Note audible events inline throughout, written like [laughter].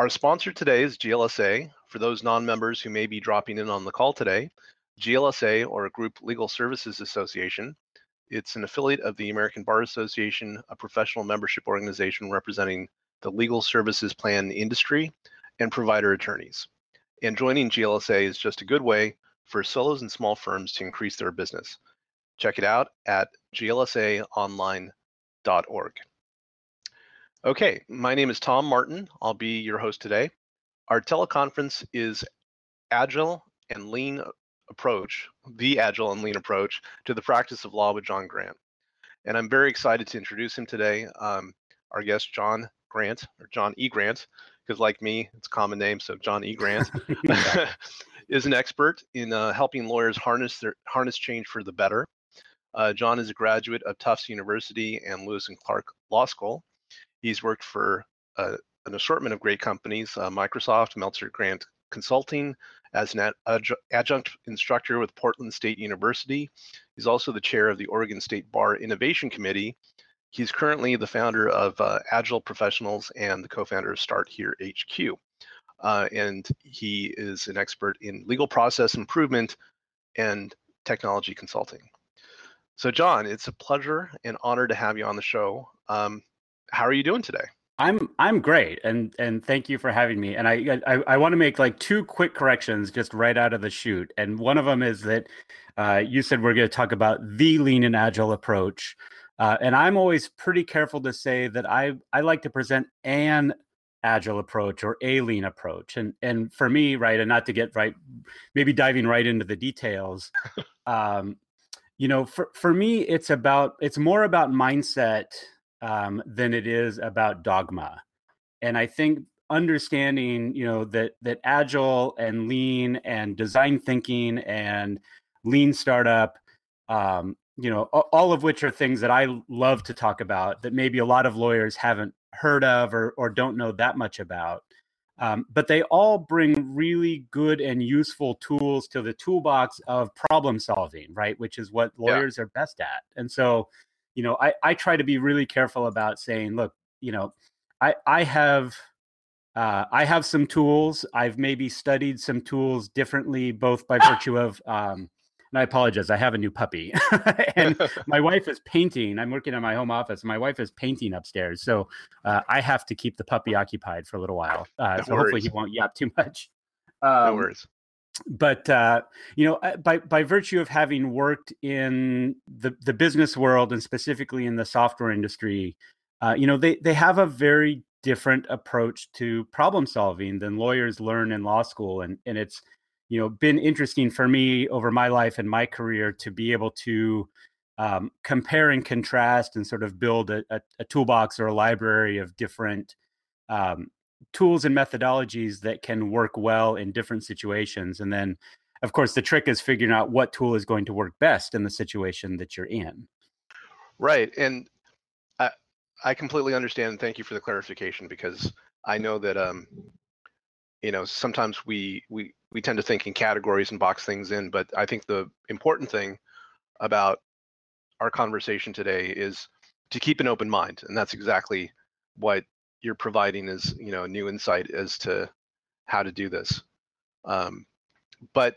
Our sponsor today is GLSA. For those non-members who may be dropping in on the call today, GLSA, or Group Legal Services Association, it's an affiliate of the American Bar Association, a professional membership organization representing the legal services plan industry and provider attorneys. And joining GLSA is just a good way for solos and small firms to increase their business. Check it out at glsaonline.org. Okay, my name is Tom Martin. I'll be your host today. Our teleconference is Agile and Lean Approach, the Agile and Lean Approach to the Practice of Law with John Grant. And I'm very excited to introduce him today. Um, our guest, John Grant, or John E. Grant, because like me, it's a common name, so John E. Grant. [laughs] [laughs] is an expert in uh, helping lawyers harness their harness change for the better. Uh, John is a graduate of Tufts University and Lewis and Clark Law School. He's worked for uh, an assortment of great companies: uh, Microsoft, Meltzer Grant Consulting, as an adjunct instructor with Portland State University. He's also the chair of the Oregon State Bar Innovation Committee. He's currently the founder of uh, Agile Professionals and the co-founder of Start Here HQ uh, and he is an expert in legal process improvement and technology consulting. So, John, it's a pleasure and honor to have you on the show. Um, how are you doing today? I'm I'm great, and and thank you for having me. And I I, I want to make like two quick corrections just right out of the chute. And one of them is that uh, you said we're going to talk about the lean and agile approach. Uh, and I'm always pretty careful to say that I I like to present an agile approach or a lean approach and and for me right and not to get right maybe diving right into the details [laughs] um you know for for me it's about it's more about mindset um than it is about dogma and i think understanding you know that that agile and lean and design thinking and lean startup um you know all of which are things that i love to talk about that maybe a lot of lawyers haven't heard of or, or don't know that much about. Um, but they all bring really good and useful tools to the toolbox of problem solving, right? Which is what lawyers yeah. are best at. And so, you know, I, I try to be really careful about saying, look, you know, I, I have uh, I have some tools. I've maybe studied some tools differently, both by [laughs] virtue of um, and I apologize. I have a new puppy, [laughs] and [laughs] my wife is painting. I'm working in my home office. My wife is painting upstairs, so uh, I have to keep the puppy occupied for a little while. Uh, no so worries. hopefully he won't yap too much. Um, no worries. But uh, you know, uh, by by virtue of having worked in the the business world and specifically in the software industry, uh, you know, they they have a very different approach to problem solving than lawyers learn in law school, and and it's you know been interesting for me over my life and my career to be able to um, compare and contrast and sort of build a, a, a toolbox or a library of different um, tools and methodologies that can work well in different situations and then of course the trick is figuring out what tool is going to work best in the situation that you're in. Right and i i completely understand thank you for the clarification because i know that um you know sometimes we we we tend to think in categories and box things in but i think the important thing about our conversation today is to keep an open mind and that's exactly what you're providing is you know a new insight as to how to do this um, but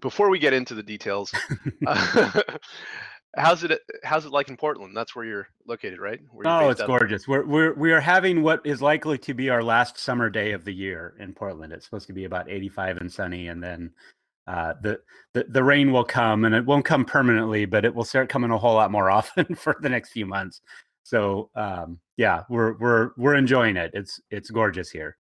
before we get into the details uh, [laughs] [laughs] How's it? How's it like in Portland? That's where you're located, right? You're oh, it's gorgeous. Of. We're we're we are having what is likely to be our last summer day of the year in Portland. It's supposed to be about 85 and sunny, and then uh, the, the the rain will come, and it won't come permanently, but it will start coming a whole lot more [laughs] often for the next few months. So um, yeah, we're we're we're enjoying it. It's it's gorgeous here.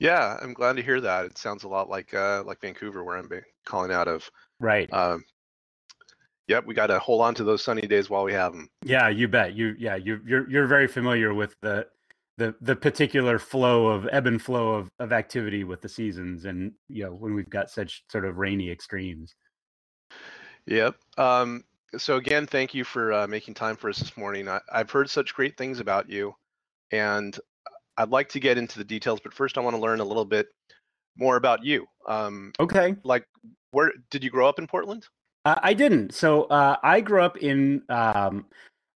Yeah, I'm glad to hear that. It sounds a lot like uh, like Vancouver, where I'm calling out of. Right. Um, Yep, we got to hold on to those sunny days while we have them. Yeah, you bet. You yeah, you you're you're very familiar with the the the particular flow of ebb and flow of of activity with the seasons and you know when we've got such sort of rainy extremes. Yep. Um so again, thank you for uh, making time for us this morning. I, I've heard such great things about you and I'd like to get into the details, but first I want to learn a little bit more about you. Um, okay. Like, where did you grow up in Portland? Uh, I didn't. So uh, I grew up in um,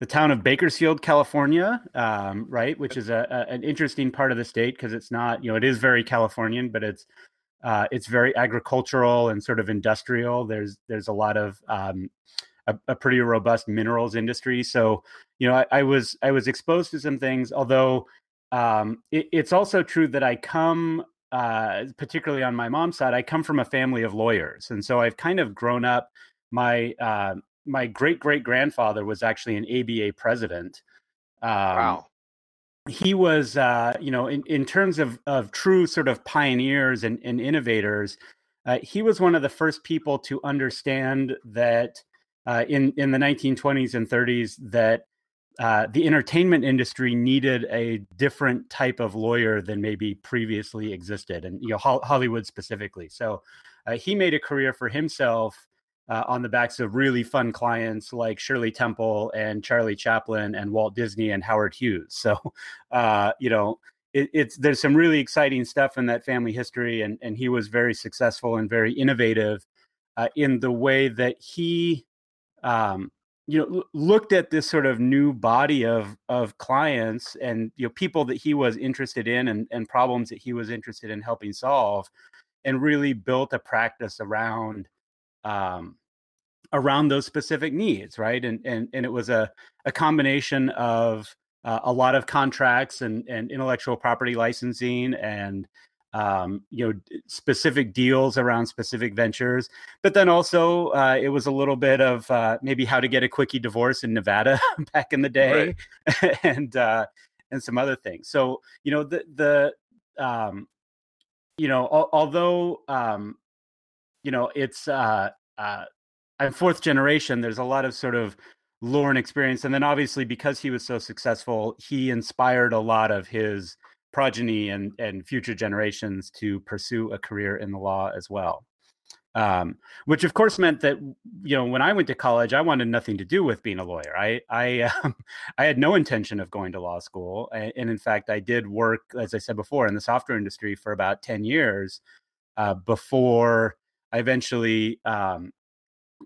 the town of Bakersfield, California, um, right, which is a, a, an interesting part of the state because it's not, you know, it is very Californian, but it's uh, it's very agricultural and sort of industrial. There's there's a lot of um, a, a, pretty robust minerals industry. So you know, I, I, was I was exposed to some things. Although um, it, it's also true that I come, uh, particularly on my mom's side, I come from a family of lawyers, and so I've kind of grown up. My uh, my great great grandfather was actually an ABA president. Um, wow he was uh, you know in, in terms of of true sort of pioneers and, and innovators uh, he was one of the first people to understand that uh, in in the 1920s and 30s that uh, the entertainment industry needed a different type of lawyer than maybe previously existed and you know hollywood specifically so uh, he made a career for himself uh, on the backs of really fun clients like Shirley Temple and Charlie Chaplin and Walt Disney and Howard Hughes. So, [laughs] uh, you know, it, it's there's some really exciting stuff in that family history, and and he was very successful and very innovative uh, in the way that he, um, you know, l- looked at this sort of new body of of clients and you know people that he was interested in and and problems that he was interested in helping solve, and really built a practice around um, around those specific needs, right? And and and it was a a combination of uh, a lot of contracts and and intellectual property licensing and um, you know specific deals around specific ventures, but then also uh, it was a little bit of uh, maybe how to get a quickie divorce in Nevada [laughs] back in the day, right. [laughs] and uh, and some other things. So you know the the um, you know al- although um, you know it's uh, uh, I'm fourth generation. There's a lot of sort of lore and experience, and then obviously because he was so successful, he inspired a lot of his progeny and and future generations to pursue a career in the law as well. Um, which of course meant that you know when I went to college, I wanted nothing to do with being a lawyer. I I [laughs] um, I had no intention of going to law school, and in fact, I did work, as I said before, in the software industry for about ten years uh, before I eventually um,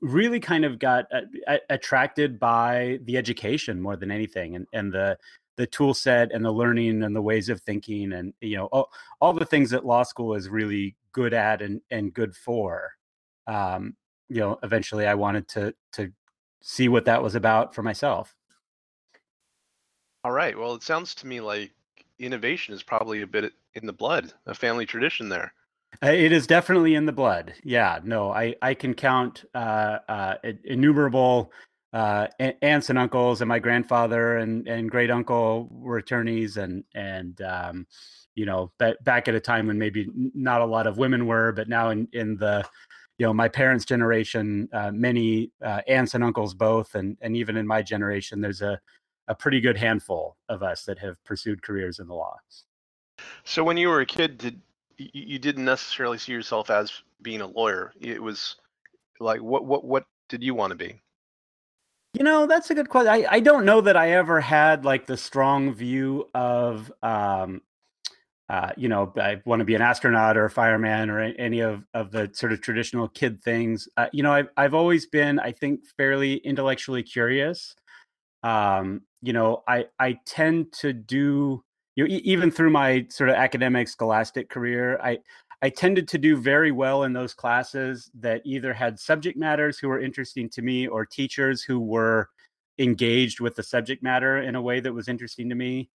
really kind of got uh, attracted by the education more than anything, and and the the tool set and the learning and the ways of thinking and you know all, all the things that law school is really good at and and good for. Um, you know, eventually I wanted to to see what that was about for myself. All right. Well, it sounds to me like innovation is probably a bit in the blood, a family tradition there. Uh, it is definitely in the blood. Yeah, no, I I can count uh, uh, innumerable uh, aunts and uncles, and my grandfather and and great uncle were attorneys, and and um, you know back at a time when maybe not a lot of women were, but now in in the you know my parents' generation, uh, many uh, aunts and uncles both, and and even in my generation, there's a a pretty good handful of us that have pursued careers in the law. So when you were a kid, did you didn't necessarily see yourself as being a lawyer. It was like what what what did you want to be? You know, that's a good question. I, I don't know that I ever had like the strong view of um uh, you know, I want to be an astronaut or a fireman or any of, of the sort of traditional kid things. Uh, you know, I've, I've always been, I think, fairly intellectually curious. Um, you know, I, I tend to do you know, even through my sort of academic scholastic career, I I tended to do very well in those classes that either had subject matters who were interesting to me or teachers who were engaged with the subject matter in a way that was interesting to me.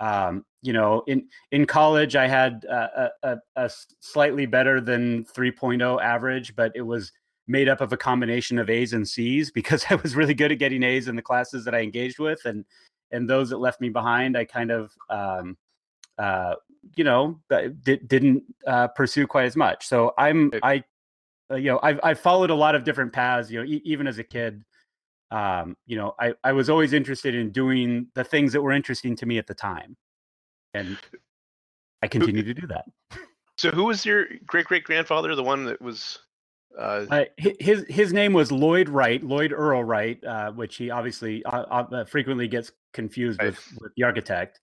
Um, you know, in in college, I had a, a, a slightly better than 3.0 average, but it was made up of a combination of A's and C's [laughs] because I was really good at getting A's in the classes that I engaged with, and and those that left me behind, I kind of, um, uh, you know, didn't uh, pursue quite as much. So I'm, I, uh, you know, I've, I've followed a lot of different paths. You know, e- even as a kid, um, you know, I, I was always interested in doing the things that were interesting to me at the time, and I continue to do that. So, who was your great great grandfather? The one that was uh, uh, his his name was Loyd Wright, Loyd Earl Wright, uh, which he obviously uh, uh frequently gets confused with, with the architect.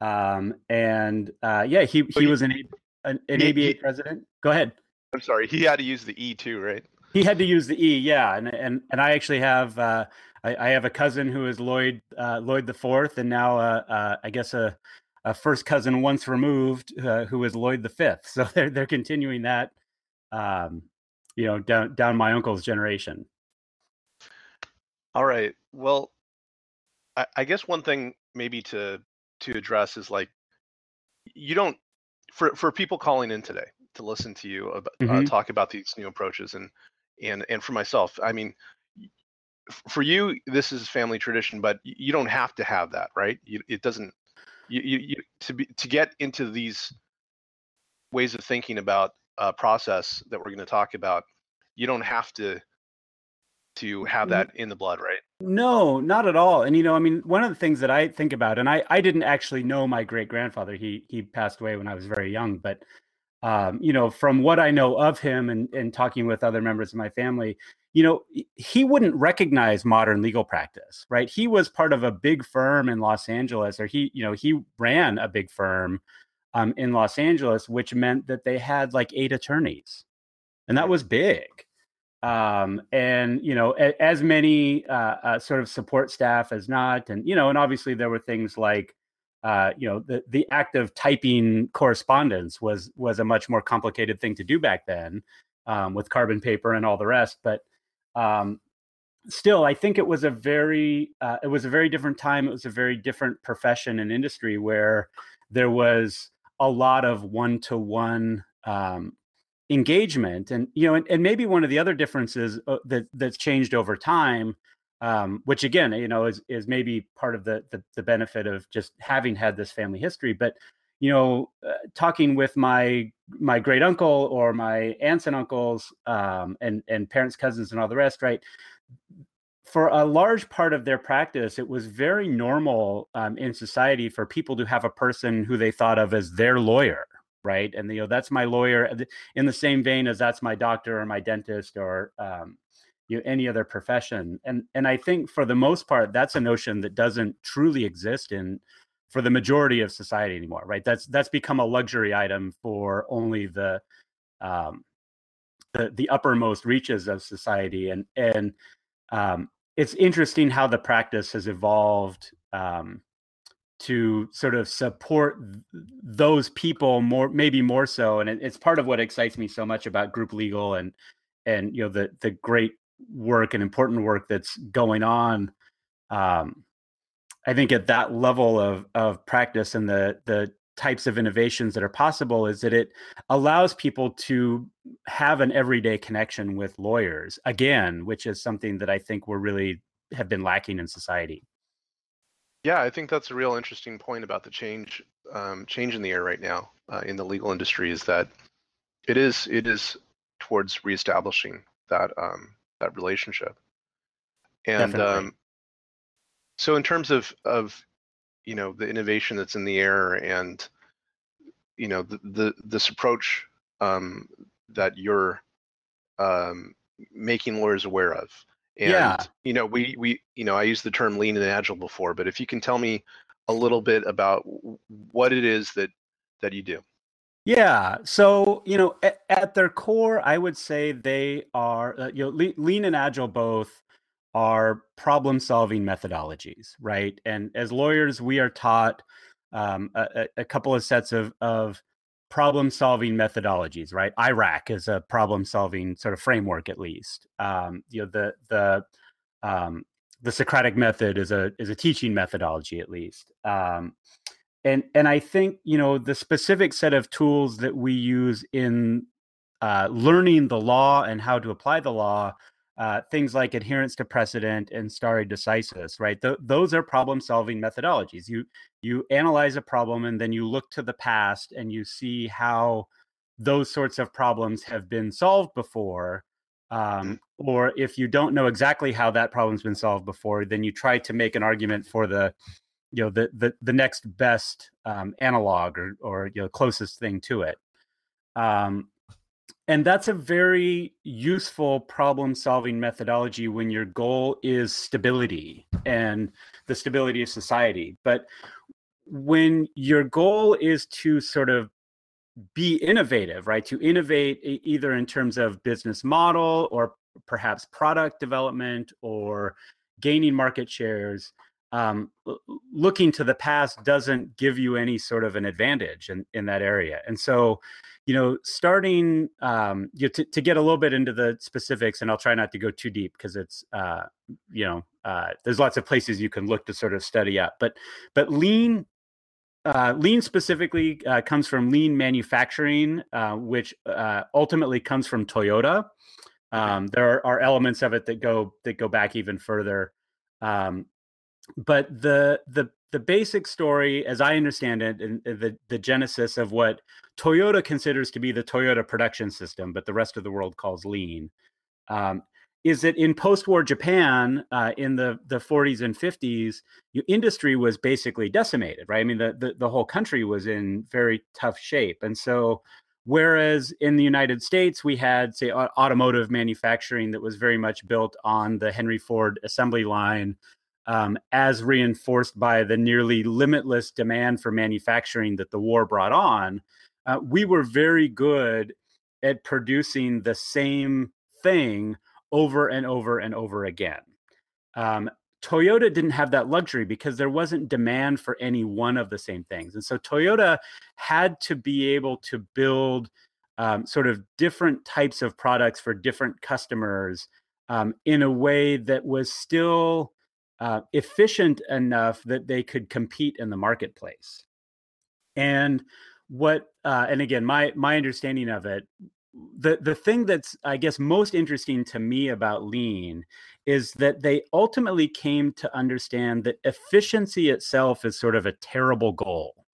Um, and uh, yeah, he he was an an, an he, ABA he, president. Go ahead. I'm sorry, he had to use the E too, right? He had to use the E, yeah, and and and I actually have uh, I, I, have a cousin who is Lloyd uh, Lloyd the Fourth, and now uh, uh, I guess a, a, first cousin once removed uh, who is Lloyd the Fifth. [laughs] So they're they're continuing that, um, you know, down down my uncle's generation. All right. Well, I, I guess one thing maybe to to address is like you don't for for people calling in today to listen to you about, uh, mm-hmm. uh, talk about these new approaches and and and for myself i mean for you this is family tradition but you don't have to have that right you, it doesn't you, you, you to be to get into these ways of thinking about a process that we're going to talk about you don't have to to have mm-hmm. that in the blood right no not at all and you know i mean one of the things that i think about and i i didn't actually know my great grandfather he he passed away when i was very young but um, you know, from what I know of him and, and talking with other members of my family, you know, he wouldn't recognize modern legal practice, right? He was part of a big firm in Los Angeles, or he, you know, he ran a big firm um, in Los Angeles, which meant that they had like eight attorneys, and that was big. Um, and you know, a, as many uh, uh, sort of support staff as not, and you know, and obviously there were things like uh, you know the the act of typing correspondence was was a much more complicated thing to do back then um, with carbon paper and all the rest but um, still i think it was a very uh, it was a very different time it was a very different profession and industry where there was a lot of one-to-one um, engagement and you know and, and maybe one of the other differences uh, that that's changed over time um, which again, you know, is is maybe part of the, the, the benefit of just having had this family history. But you know, uh, talking with my my great uncle or my aunts and uncles um, and and parents, cousins, and all the rest, right? For a large part of their practice, it was very normal um, in society for people to have a person who they thought of as their lawyer, right? And you know, that's my lawyer, in the same vein as that's my doctor or my dentist or um, you know, any other profession. And and I think for the most part, that's a notion that doesn't truly exist in for the majority of society anymore, right? That's that's become a luxury item for only the um, the the uppermost reaches of society, and and um, it's interesting how the practice has evolved um, to sort of support those people more, maybe more so, and it, it's part of what excites me so much about group legal and and you know the the great work and important work that's going on um, i think at that level of of practice and the the types of innovations that are possible is that it allows people to have an everyday connection with lawyers again which is something that i think we're really have been lacking in society yeah i think that's a real interesting point about the change um, change in the air right now uh, in the legal industry is that it is it is towards reestablishing that um, that relationship. And um, so, in terms of of you know the innovation that's in the air and you know the, the this approach um, that you're um, making lawyers aware of. And yeah. you know, we we you know, I used the term lean and agile before, but if you can tell me a little bit about what it is that that you do. Yeah. So, you know, at, at their core, I would say they are, uh, you know, lean, lean and agile both are problem solving methodologies, right? And as lawyers, we are taught um, a, a couple of sets of, of problem solving methodologies, right? IRAC is a problem solving sort of framework, at least. Um, you know, the, the, um, the Socratic method is a is a teaching methodology, at least. Um, and and i think you know the specific set of tools that we use in uh, learning the law and how to apply the law uh, things like adherence to precedent and stare decisis right? Th- those are problem solving methodologies. You you analyze a problem and then you look to the past and you see how those sorts of problems have been solved before um, or if you don't know exactly how that problem's been solved before then you try to make an argument for the you know the the, the next best um, analog or or you know closest thing to it. Um, and that's a very useful problem solving methodology when your goal is stability and the stability of society. But when your goal is to sort of be innovative right to innovate either in terms of business model or perhaps product development or gaining market shares, um, looking to the past doesn't give you any sort of an advantage in, in that area. And so, you know, starting um, you know, to, to get a little bit into the specifics, and I'll try not to go too deep because it's, uh, you know, uh, there's lots of places you can look to sort of study up. But but lean uh, lean specifically uh, comes from lean manufacturing, uh, which uh, ultimately comes from Toyota. Um, there are, are, elements of it that go that go back even further. Um, but the the the basic story, as I understand it, and the the genesis of what Toyota considers to be the Toyota production system, but the rest of the world calls lean, um, is that in post-war Japan, uh, in the the 40s and 50s, industry was basically decimated, right? I mean, the, the the whole country was in very tough shape, and so whereas in the United States we had, say, automotive manufacturing that was very much built on the Henry Ford assembly line um, as reinforced by the nearly limitless demand for manufacturing that the war brought on, uh, we were very good at producing the same thing over and over and over again. Um, Toyota didn't have that luxury because there wasn't demand for any one of the same things. And so Toyota had to be able to build um, sort of different types of products for different customers um, in a way that was still uh, efficient enough that they could compete in the marketplace. And what, uh, and again, my my understanding of it, the the thing that's I guess most interesting to me about lean is that they ultimately came to understand that efficiency itself is sort of a terrible goal.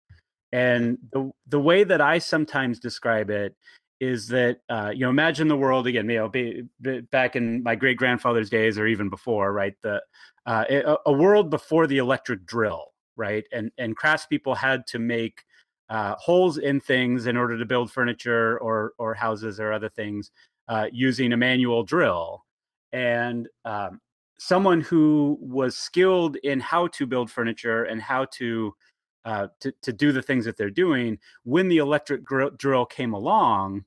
And the the way that I sometimes describe it is that uh, you know imagine the world again you know be, be back in my great grandfather's days or even before right the uh, a, a, world before the electric drill right and and craftspeople had to make uh, holes in things in order to build furniture or or houses or other things uh, using a manual drill. And um, someone who was skilled in how to build furniture and how to uh, to, to do the things that they're doing, when the electric drill came along,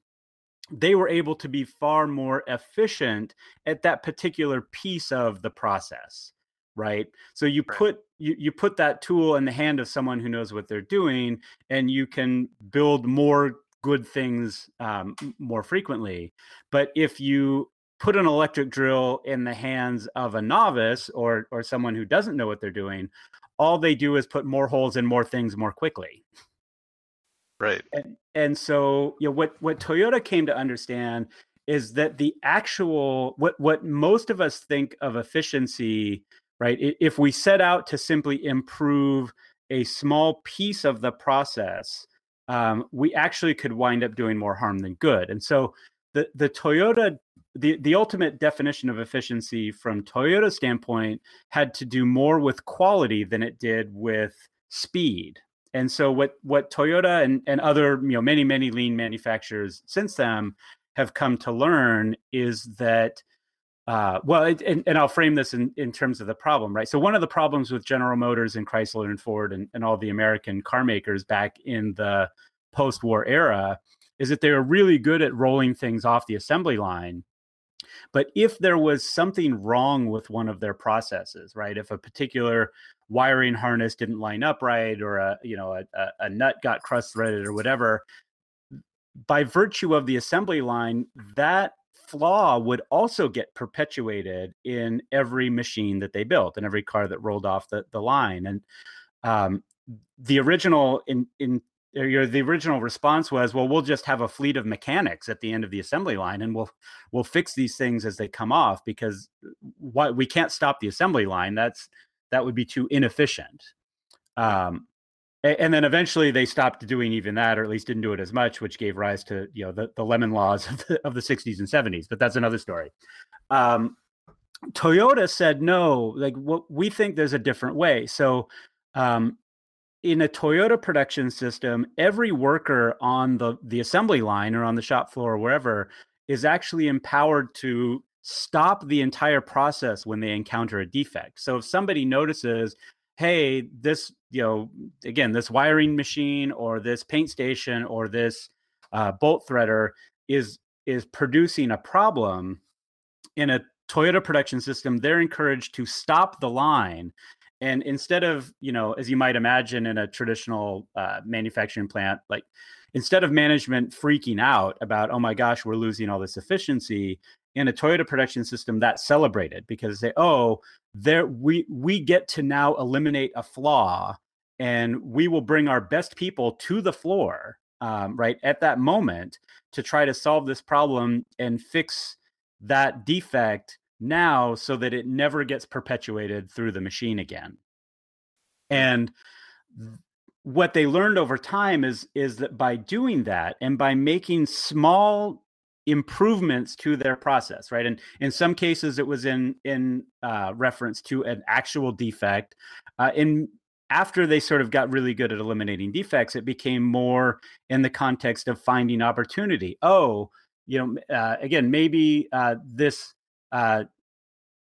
they were able to be far more efficient at that particular piece of the process right? So you put you, you put that tool in the hand of someone who knows what they're doing and you can build more good things um, more frequently. But if you put an electric drill in the hands of a novice or or someone who doesn't know what they're doing all they do is put more holes in more things more quickly. Right. And, and so, you know, what what Toyota came to understand is that the actual what what most of us think of efficiency, right? If we set out to simply improve a small piece of the process, um, we actually could wind up doing more harm than good. And so, the the Toyota the the ultimate definition of efficiency from Toyota's standpoint had to do more with quality than it did with speed. And so what what Toyota and, and other you know many many lean manufacturers since then have come to learn is that uh, well, it, and, and I'll frame this in, in terms of the problem, right? So one of the problems with General Motors and Chrysler and Ford and, and all the American car makers back in the post-war era is that they were really good at rolling things off the assembly line but if there was something wrong with one of their processes, right? If a particular wiring harness didn't line up right, or a you know a, a, nut got cross threaded or whatever, by virtue of the assembly line, that flaw would also get perpetuated in every machine that they built and every car that rolled off the, the line. And um, the original in, in your the original response was well we'll just have a fleet of mechanics at the end of the assembly line and we'll we'll fix these things as they come off because uh, what we can't stop the assembly line that's that would be too inefficient. Um, and then eventually they stopped doing even that or at least didn't do it as much which gave rise to you know the, the lemon laws [laughs] of the, of the 60s and 70s but that's another story. Um, toyota said no like what we think there's a different way. So um, in a Toyota production system, every worker on the, the assembly line or on the shop floor or wherever is actually empowered to stop the entire process when they encounter a defect. So if somebody notices, hey, this, you know, again, this wiring machine or this paint station or this uh, bolt threader is is producing a problem, in a Toyota production system, they're encouraged to stop the line. And instead of, you know, as you might imagine in a traditional uh, manufacturing plant, like instead of management freaking out about, oh my gosh, we're losing all this efficiency, in a Toyota production system, that's celebrated because they, oh, there we we get to now eliminate a flaw, and we will bring our best people to the floor, um, right at that moment to try to solve this problem and fix that defect now so that it never gets perpetuated through the machine again. And what they learned over time is is that by doing that and by making small improvements to their process right? And in some cases it was in in uh, reference to an actual defect. Uh, in after they sort of got really good at eliminating defects it became more in the context of finding opportunity. Oh you know uh, again maybe uh, this uh,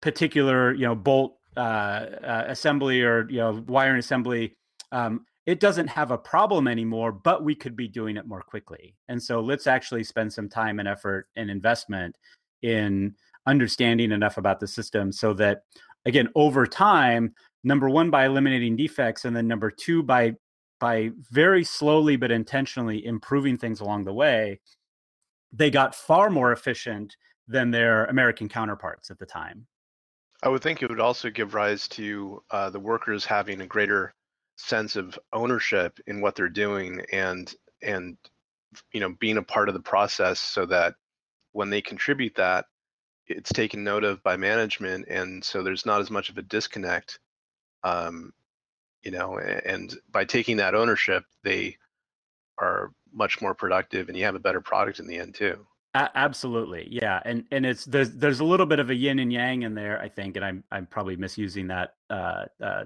particular you know bolt uh, assembly or you know wiring assembly um, it doesn't have a problem anymore but we could be doing it more quickly. And so let's actually spend some time and effort and investment in understanding enough about the system so that again over time number one by eliminating defects and then number two by by very slowly but intentionally improving things along the way they got far more efficient than their american counterparts at the time. I would think it would also give rise to uh, the workers having a greater sense of ownership in what they're doing and and you know being a part of the process so that when they contribute that it's taken note of by management and so there's not as much of a disconnect um, you know and by taking that ownership they are much more productive and you have a better product in the end too. Absolutely, yeah, and and it's there's there's a little bit of a yin and yang in there, I think, and I'm I'm probably misusing that uh, uh,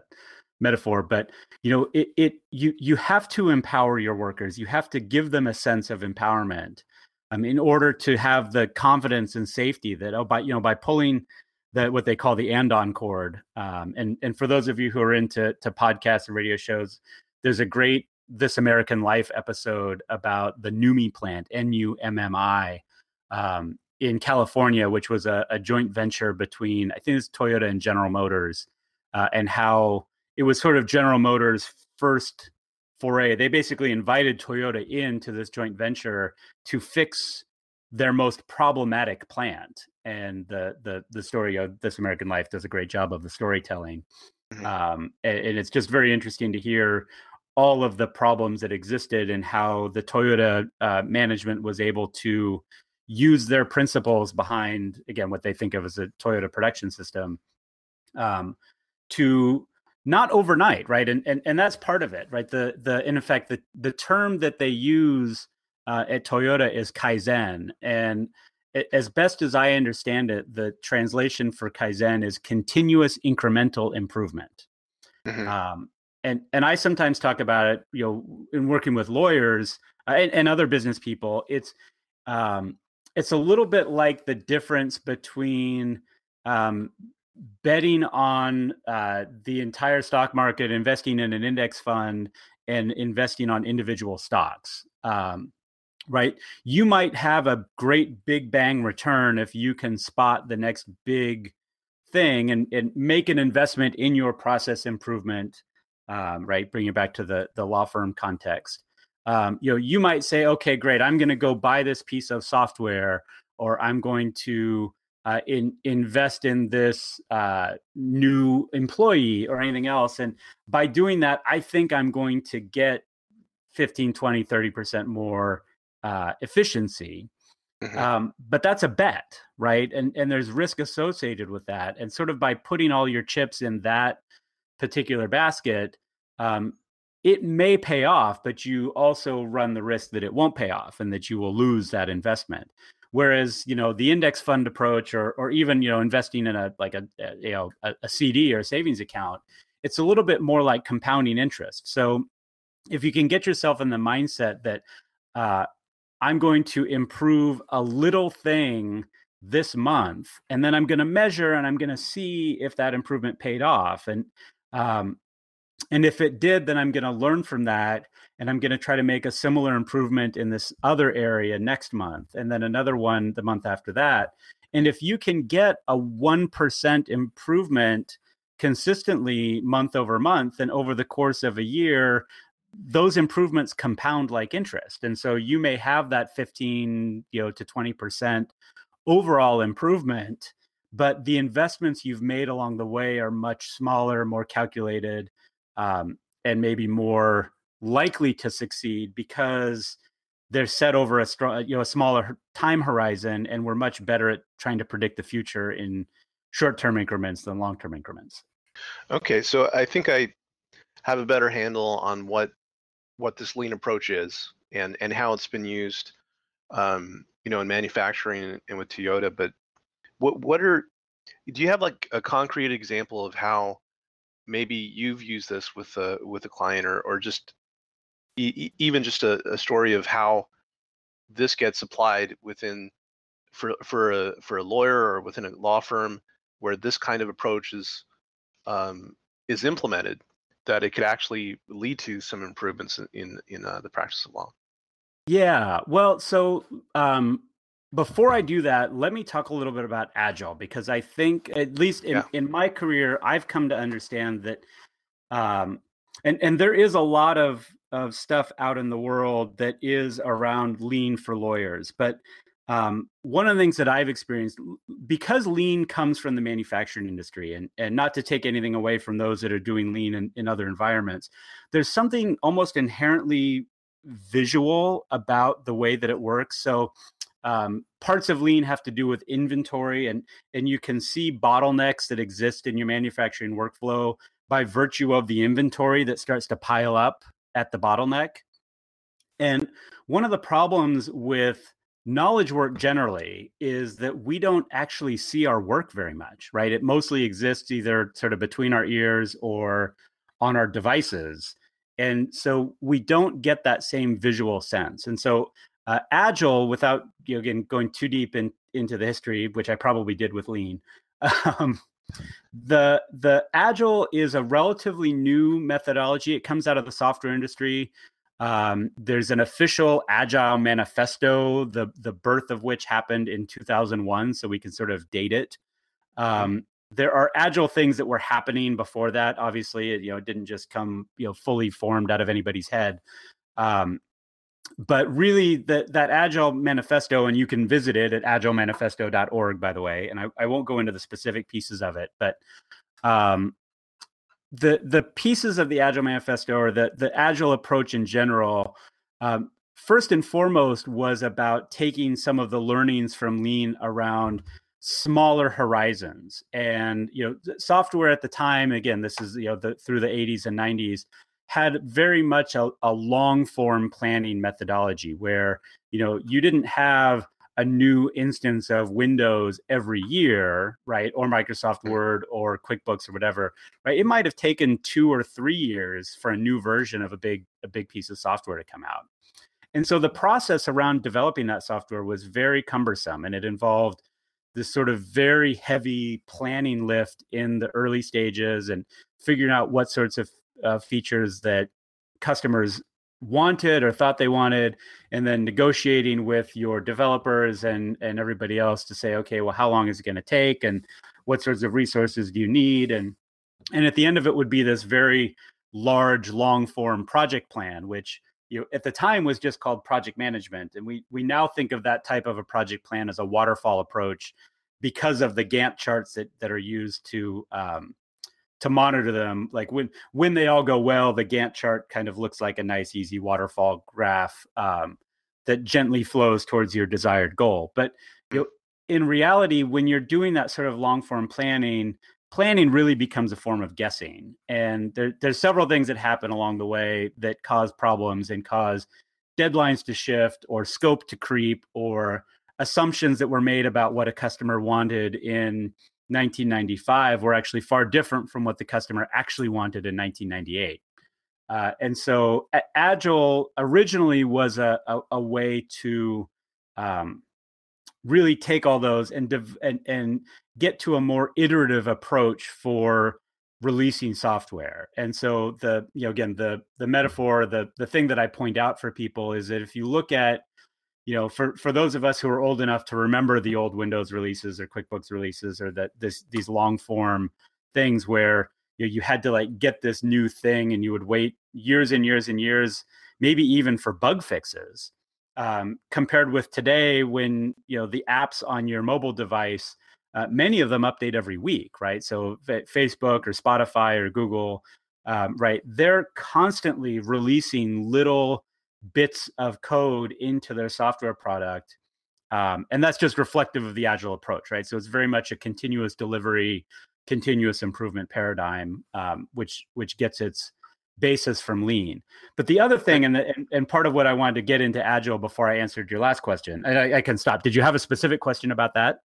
metaphor, but you know, it it you you have to empower your workers. You have to give them a sense of empowerment, um, in order to have the confidence and safety that oh, by you know by pulling that what they call the andon cord, um, and and for those of you who are into to podcasts and radio shows, there's a great this American Life episode about the NUMMI plant, N U M M I, um, in California, which was a, a, joint venture between I think it's Toyota and General Motors, uh, and how it was sort of General Motors' first foray. They basically invited Toyota into this joint venture to fix their most problematic plant. And the the the story of This American Life does a great job of the storytelling. Mm-hmm. Um, and, and it's just very interesting to hear all of the problems that existed and how the Toyota uh, management was able to use their principles behind again what they think of as a Toyota production system um, to not overnight, right? And and and that's part of it, right? The the in effect the the term that they use uh, at Toyota is kaizen, and it, as best as I understand it, the translation for kaizen is continuous incremental improvement. Mm-hmm. Um, and and I sometimes talk about it, you know, in working with lawyers uh, and, and, other business people. It's um, it's a little bit like the difference between um, betting on uh, the entire stock market, investing in an index fund, and investing on individual stocks. Um, right? You might have a great big bang return if you can spot the next big thing and, and make an investment in your process improvement. Um, right, bring it back to the the law firm context um, you know you might say okay great i'm going to go buy this piece of software or i'm going to uh, in, invest in this uh, new employee or anything else and by doing that i think i'm going to get 15 20 30% more uh, efficiency mm-hmm. um, but that's a bet right and and there's risk associated with that and sort of by putting all your chips in that particular basket um, it may pay off, but you also run the risk that it won't pay off and that you will lose that investment. Whereas, you know, the index fund approach or or even, you know, investing in a like a, a you know a, a CD or a savings account, it's a little bit more like compounding interest. So if you can get yourself in the mindset that uh, I'm going to improve a little thing this month, and then I'm going to measure and I'm going to see if that improvement paid off. And um, and if it did then i'm going to learn from that and I'm going to try to make a similar improvement in this other area next month, and then another one the month after that. And if you can get a 1% improvement consistently month over month and over the course of a year, those improvements compound like interest. And so you may have that 15, you know, to 20% overall improvement, but the investments you've made along the way are much smaller, more calculated, um, and maybe more likely to succeed because they're set over a strong, you know, a smaller time horizon, and we're much better at trying to predict the future in short-term increments than long-term increments. Okay, so I think I have a better handle on what what this lean approach is and and how it's been used, um, you know, in manufacturing and with Toyota. But what what are do you have like a concrete example of how maybe you've used this with a with a client or or just e- even just a, a story of how this gets applied within for for a for a lawyer or within a law firm where this kind of approach is um, is implemented that it could actually lead to some improvements in in uh, the practice of law. Yeah, well, so um, before I do that, let me talk a little bit about agile because I think, at least in, yeah. in my career, I've come to understand that, um, and and there is a lot of of stuff out in the world that is around lean for lawyers, but um, one of the things that I've experienced, because lean comes from the manufacturing industry, and and not to take anything away from those that are doing lean in, in other environments, there's something almost inherently visual about the way that it works. So um, parts of lean have to do with inventory, and and you can see bottlenecks that exist in your manufacturing workflow by virtue of the inventory that starts to pile up at the bottleneck. And one of the problems with knowledge work generally is that we don't actually see our work very much, right? It mostly exists either sort of between our ears or on our devices. And so we don't get that same visual sense. And so uh, agile, without you know, again going too deep in, into the history, which I probably did with lean, [laughs] um, the the agile is a relatively new methodology. It comes out of the software industry. Um, there's an official agile manifesto, the the birth of which happened in 2001, so we can sort of date it. Um, there are agile things that were happening before that. Obviously, it, you know, it didn't just come you know fully formed out of anybody's head. Um, but really, that that agile manifesto, and you can visit it at agilemanifesto.org, by the way. And I, I won't go into the specific pieces of it, but um, the the pieces of the agile manifesto or the the agile approach in general um, first and foremost was about taking some of the learnings from lean around smaller horizons and you know software at the time again this is you know the, through the 80s and 90s had very much a, a long form planning methodology where you know you didn't have a new instance of Windows every year, right? Or Microsoft mm. Word or QuickBooks or whatever, right? It might have taken two or three years for a new version of a big a big piece of software to come out. And so the process around developing that software was very cumbersome and it involved this sort of very heavy planning lift in the early stages and figuring out what sorts of uh, features that customers wanted or thought they wanted and then negotiating with your developers and and everybody else to say okay well how long is it going to take and what sorts of resources do you need? And and at the end of it would be this very large long form project plan which you know, at the time was just called project management and we we now think of that type of a project plan as a waterfall approach because of the gantt charts that that are used to um, to monitor them like when when they all go well the gantt chart kind of looks like a nice easy waterfall graph um, that gently flows towards your desired goal. But you know, in reality when you're doing that sort of long form planning planning really becomes a form of guessing. And there, there's several things that happen along the way that cause problems and cause deadlines to shift or scope to creep or assumptions that were made about what a customer wanted in 1995 were actually far different from what the customer actually wanted in 1998. Uh, and so Agile originally was a, a, a way to um, really take all those and, div- and, and get to a more iterative approach for releasing software. And so the you know again the the metaphor the the thing that I point out for people is that if you look at you know for for those of us who are old enough to remember the old Windows releases or QuickBooks releases or that this these long form things where you, know, you had to like get this new thing and you would wait years and years and years maybe even for bug fixes um, compared with today when you know the apps on your mobile device uh, many of them update every week, right? So Facebook or Spotify or Google, um, right? They're constantly releasing little bits of code into their software product. Um, and that's just reflective of the agile approach, right? So it's very much a continuous delivery, continuous improvement paradigm, um, which which gets its basis from lean. But the other thing, and, the, and, and part of what I wanted to get into agile before I answered your last question, and I, I can stop. Did you have a specific question about that?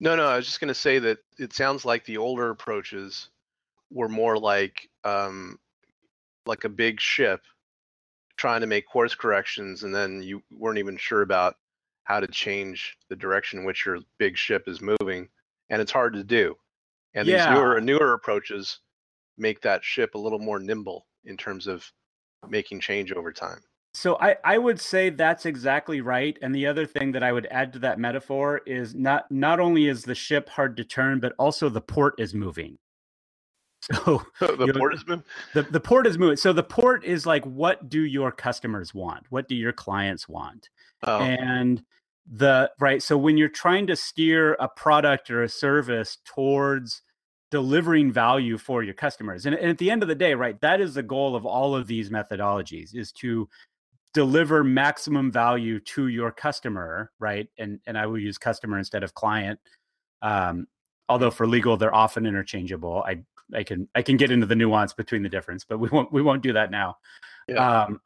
No, no, I was just going to say that it sounds like the older approaches were more like um, like a big ship trying to make course corrections, and then you weren't even sure about how to change the direction in which your big ship is moving, and it's hard to do. And yeah. these newer newer approaches make that ship a little more nimble in terms of making change over time. So I, I would say that's exactly right. And the other thing that I would add to that metaphor is not not only is the ship hard to turn, but also the port is moving. So [laughs] the know, port is moving. The, the port is moving. So the port is like, what do your customers want? What do your clients want? Oh. And the right. So when you're trying to steer a product or a service towards delivering value for your customers, and, and at the end of the day, right, that is the goal of all of these methodologies is to deliver maximum value to your customer, right? And and I will use customer instead of client. Um, although for legal they're often interchangeable. I I can I can get into the nuance between the difference, but we won't we won't do that now. Yeah. Um,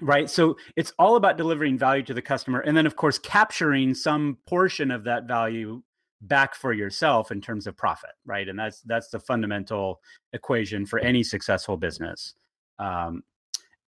right. So it's all about delivering value to the customer, and then of course capturing some portion of that value back for yourself in terms of profit, right? And that's that's the fundamental equation for any successful business. Um,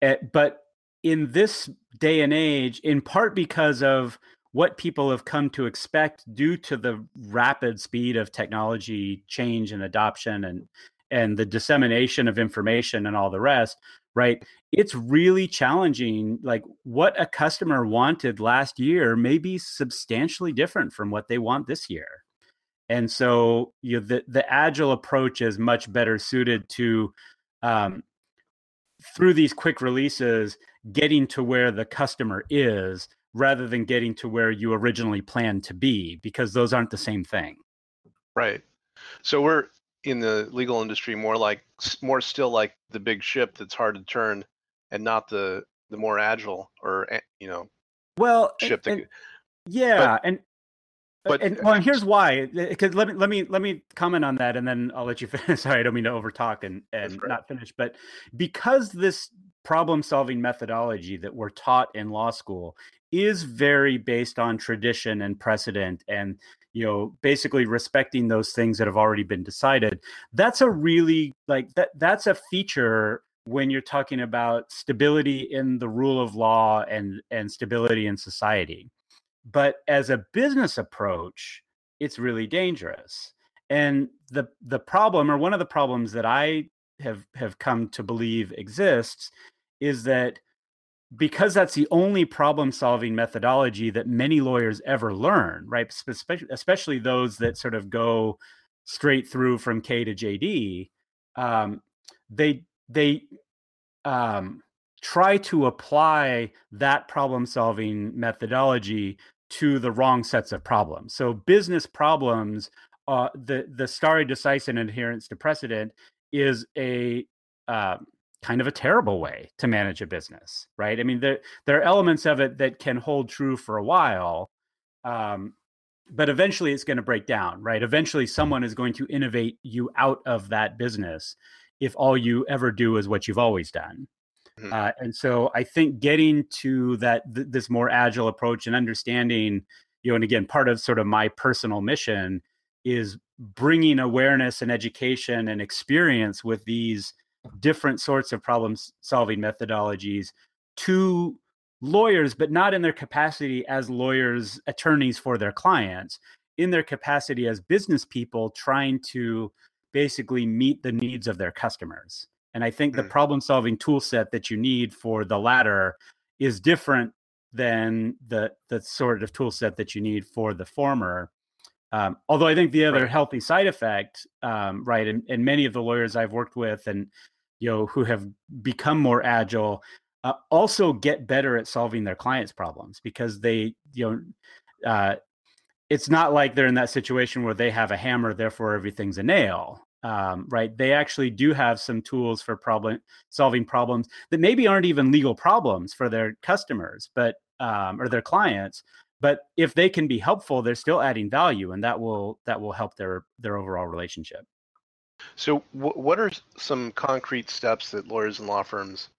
eh, but in this day and age, in part because of what people have come to expect due to the rapid speed of technology change and adoption and and the dissemination of information and all the rest right? It's really challenging like what a customer wanted last year may be substantially different from what they want this year. And so you know, the the agile approach is much better suited to um, through these quick releases getting to where the customer is rather than getting to where you originally planned to be because those aren't the same thing right so we're in the legal industry more like more still like the big ship that's hard to turn and not the the more agile or eh, you know well ship and, that, and, yeah but, and but and well, and here's why. Because let me let me let me comment on that, and then I'll let you [laughs] finish. Sorry, I don't mean to overtalk and and not finish. But because this problem solving methodology that we're taught in law school is very based on tradition and precedent, and you know, basically respecting those things that have already been decided. That's a really like that. That's a feature when you're talking about stability in the rule of law and and stability in society but as a business approach it's really dangerous and the the problem or one of the problems that i have have come to believe exists is that because that's the only problem solving methodology that many lawyers ever learn right especially, those that sort of go straight through from k to jd um, they they um, try to apply that problem solving methodology to the wrong sets of problems. So business problems, uh, the the stare decisis adherence to precedent is a uh, kind of a terrible way to manage a business, right? I mean, there there are elements of it that can hold true for a while, um, but eventually it's going to break down, right? Eventually, someone is going to innovate you out of that business if all you ever do is what you've always done. Mm-hmm. Uh, and so I think getting to that th- this more agile approach and understanding, you know, and again, part of sort of my personal mission is bringing awareness and education and experience with these different sorts of problem solving methodologies to lawyers, but not in their capacity as lawyers, attorneys for their clients, in their capacity as business people trying to basically meet the needs of their customers. And I think mm. the problem solving tool set that you need for the latter is different than the the sort of tool set that you need for the former. Um, although I think the other right. healthy side effect, um, right, and, and many of the lawyers I've worked with and you know who have become more agile uh, also get better at solving their clients' problems because they you know uh, it's not like they're in that situation where they have a hammer, therefore everything's a nail. Um, right? They actually do have some tools for problem solving problems that maybe aren't even legal problems for their customers, but um, or their clients. But if they can be helpful, they're still adding value, and that will that will help their their overall relationship. So, w- what are some concrete steps that lawyers and law firms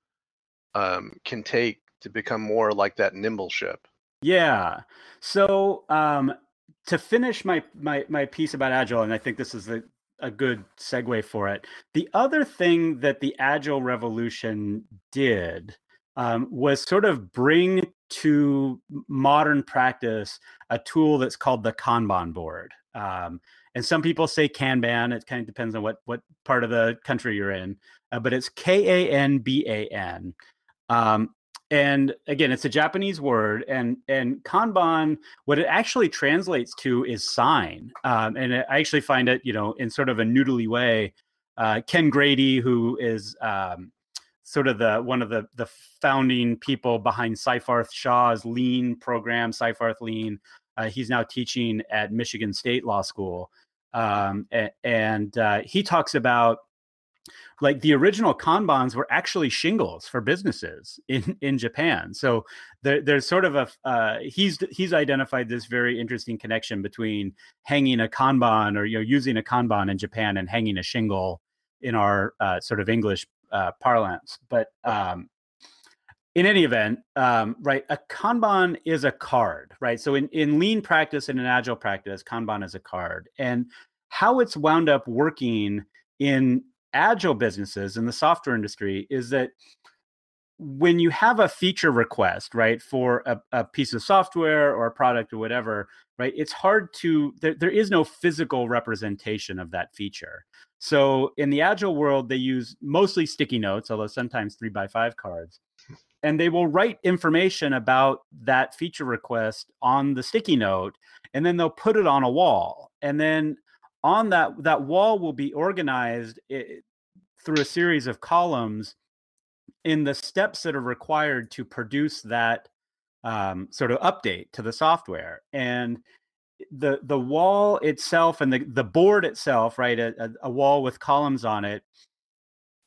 um, can take to become more like that nimble ship? Yeah. So, um, to finish my my my piece about agile, and I think this is a, a good segue for it. The other thing that the agile revolution did um, was sort of bring to modern practice a tool that's called the Kanban board. Um, and some people say Kanban. It kind of depends on what what part of the country you're in, uh, but it's K A N B A N. Um, and again it's a japanese word and and kanban what it actually translates to is sign um, and i actually find it you know in sort of a noodly way uh, ken grady who is um, sort of the one of the the founding people behind Seyfarth Shaw's lean program Seyfarth lean uh, he's now teaching at michigan state law school um, and, uh, he talks about like the original kanbans were actually shingles for businesses in in Japan. So there, there's sort of a uh, he's he's identified this very interesting connection between hanging a kanban or you know using a kanban in Japan and hanging a shingle in our uh, sort of English uh, parlance. But um, in any event, um, right, a Kanban is a card, right? So in, in lean practice and in agile practice, Kanban is a card. And how it's wound up working in agile businesses in the software industry is that when you have a feature request right for a, a, piece of software or a product or whatever right it's hard to there, there is no physical representation of that feature so in the agile world they use mostly sticky notes although sometimes three by five cards and they will write information about that feature request on the sticky note and then they'll put it on a wall. And then on that that wall will be organized it, through a series of columns in the steps that are required to produce that um, sort of update to the software. And the the wall itself and the the board itself right a, a wall with columns on it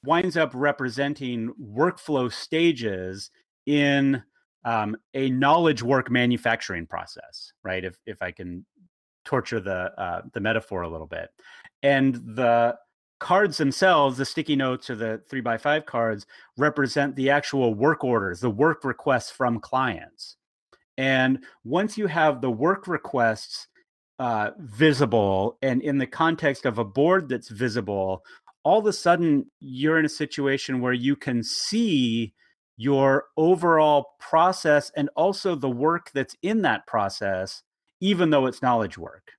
winds up representing workflow stages in um, a knowledge work manufacturing process right if if i can torture the uh, the metaphor a little bit. And the cards themselves, the sticky notes or the three by five cards, represent the actual work orders, the work requests from clients. And once you have the work requests uh, visible and in the context of a board that's visible, all of a sudden you're in a situation where you can see your overall process and also the work that's in that process even though it's knowledge work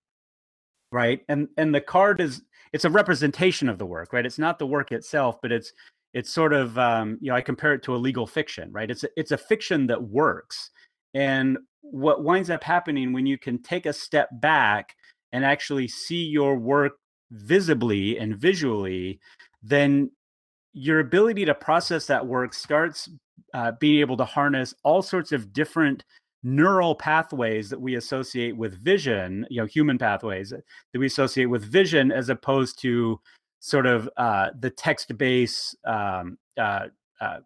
right? And and the card is it's a representation of the work right? It's not the work itself but it's it's sort of um, you know i compare it to a legal fiction right? It's a, it's a fiction that works. And what winds up happening when you can take a step back and actually see your work visibly and visually then your ability to process that work starts uh, being able to harness all sorts of different neural pathways that we associate with vision, you know, human pathways that we associate with vision, as opposed to sort of uh, the text-based um, uh, uh,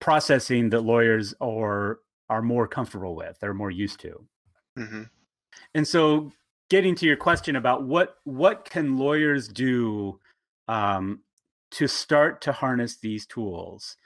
processing that lawyers are are more comfortable with, they're more used to. Mm-hmm. And so, getting to your question about what what can lawyers do um, to start to harness these tools,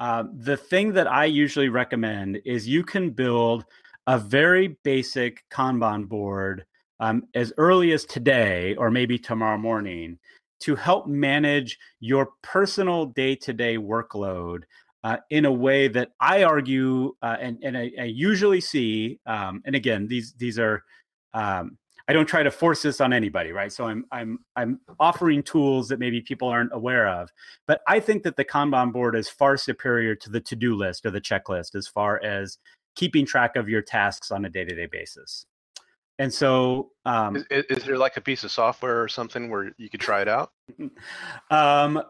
uh, the thing that I usually recommend is you can build a very basic Kanban board um, as early as today or maybe tomorrow morning to help manage your personal day to day workload uh, in a way that I argue uh, and, and I, I, usually see. Um, and again, these these are um, I don't try to force this on anybody, right? So I'm I'm I'm offering tools that maybe people aren't aware of. But I think that the Kanban board is far superior to the to-do list or the checklist as far as keeping track of your tasks on a day-to-day basis. And so, um, is, is, there like a piece of software or something where you could try it out? [laughs] um,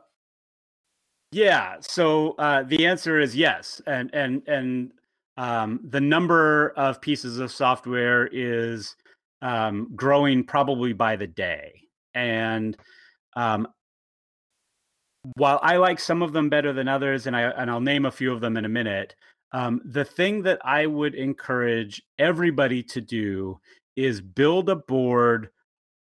yeah. So uh, the answer is yes, and and and um, the number of pieces of software is um, growing probably by the day, and um, while I like some of them better than others, and I and I'll name a few of them in a minute. Um, the thing that I would encourage everybody to do is build a board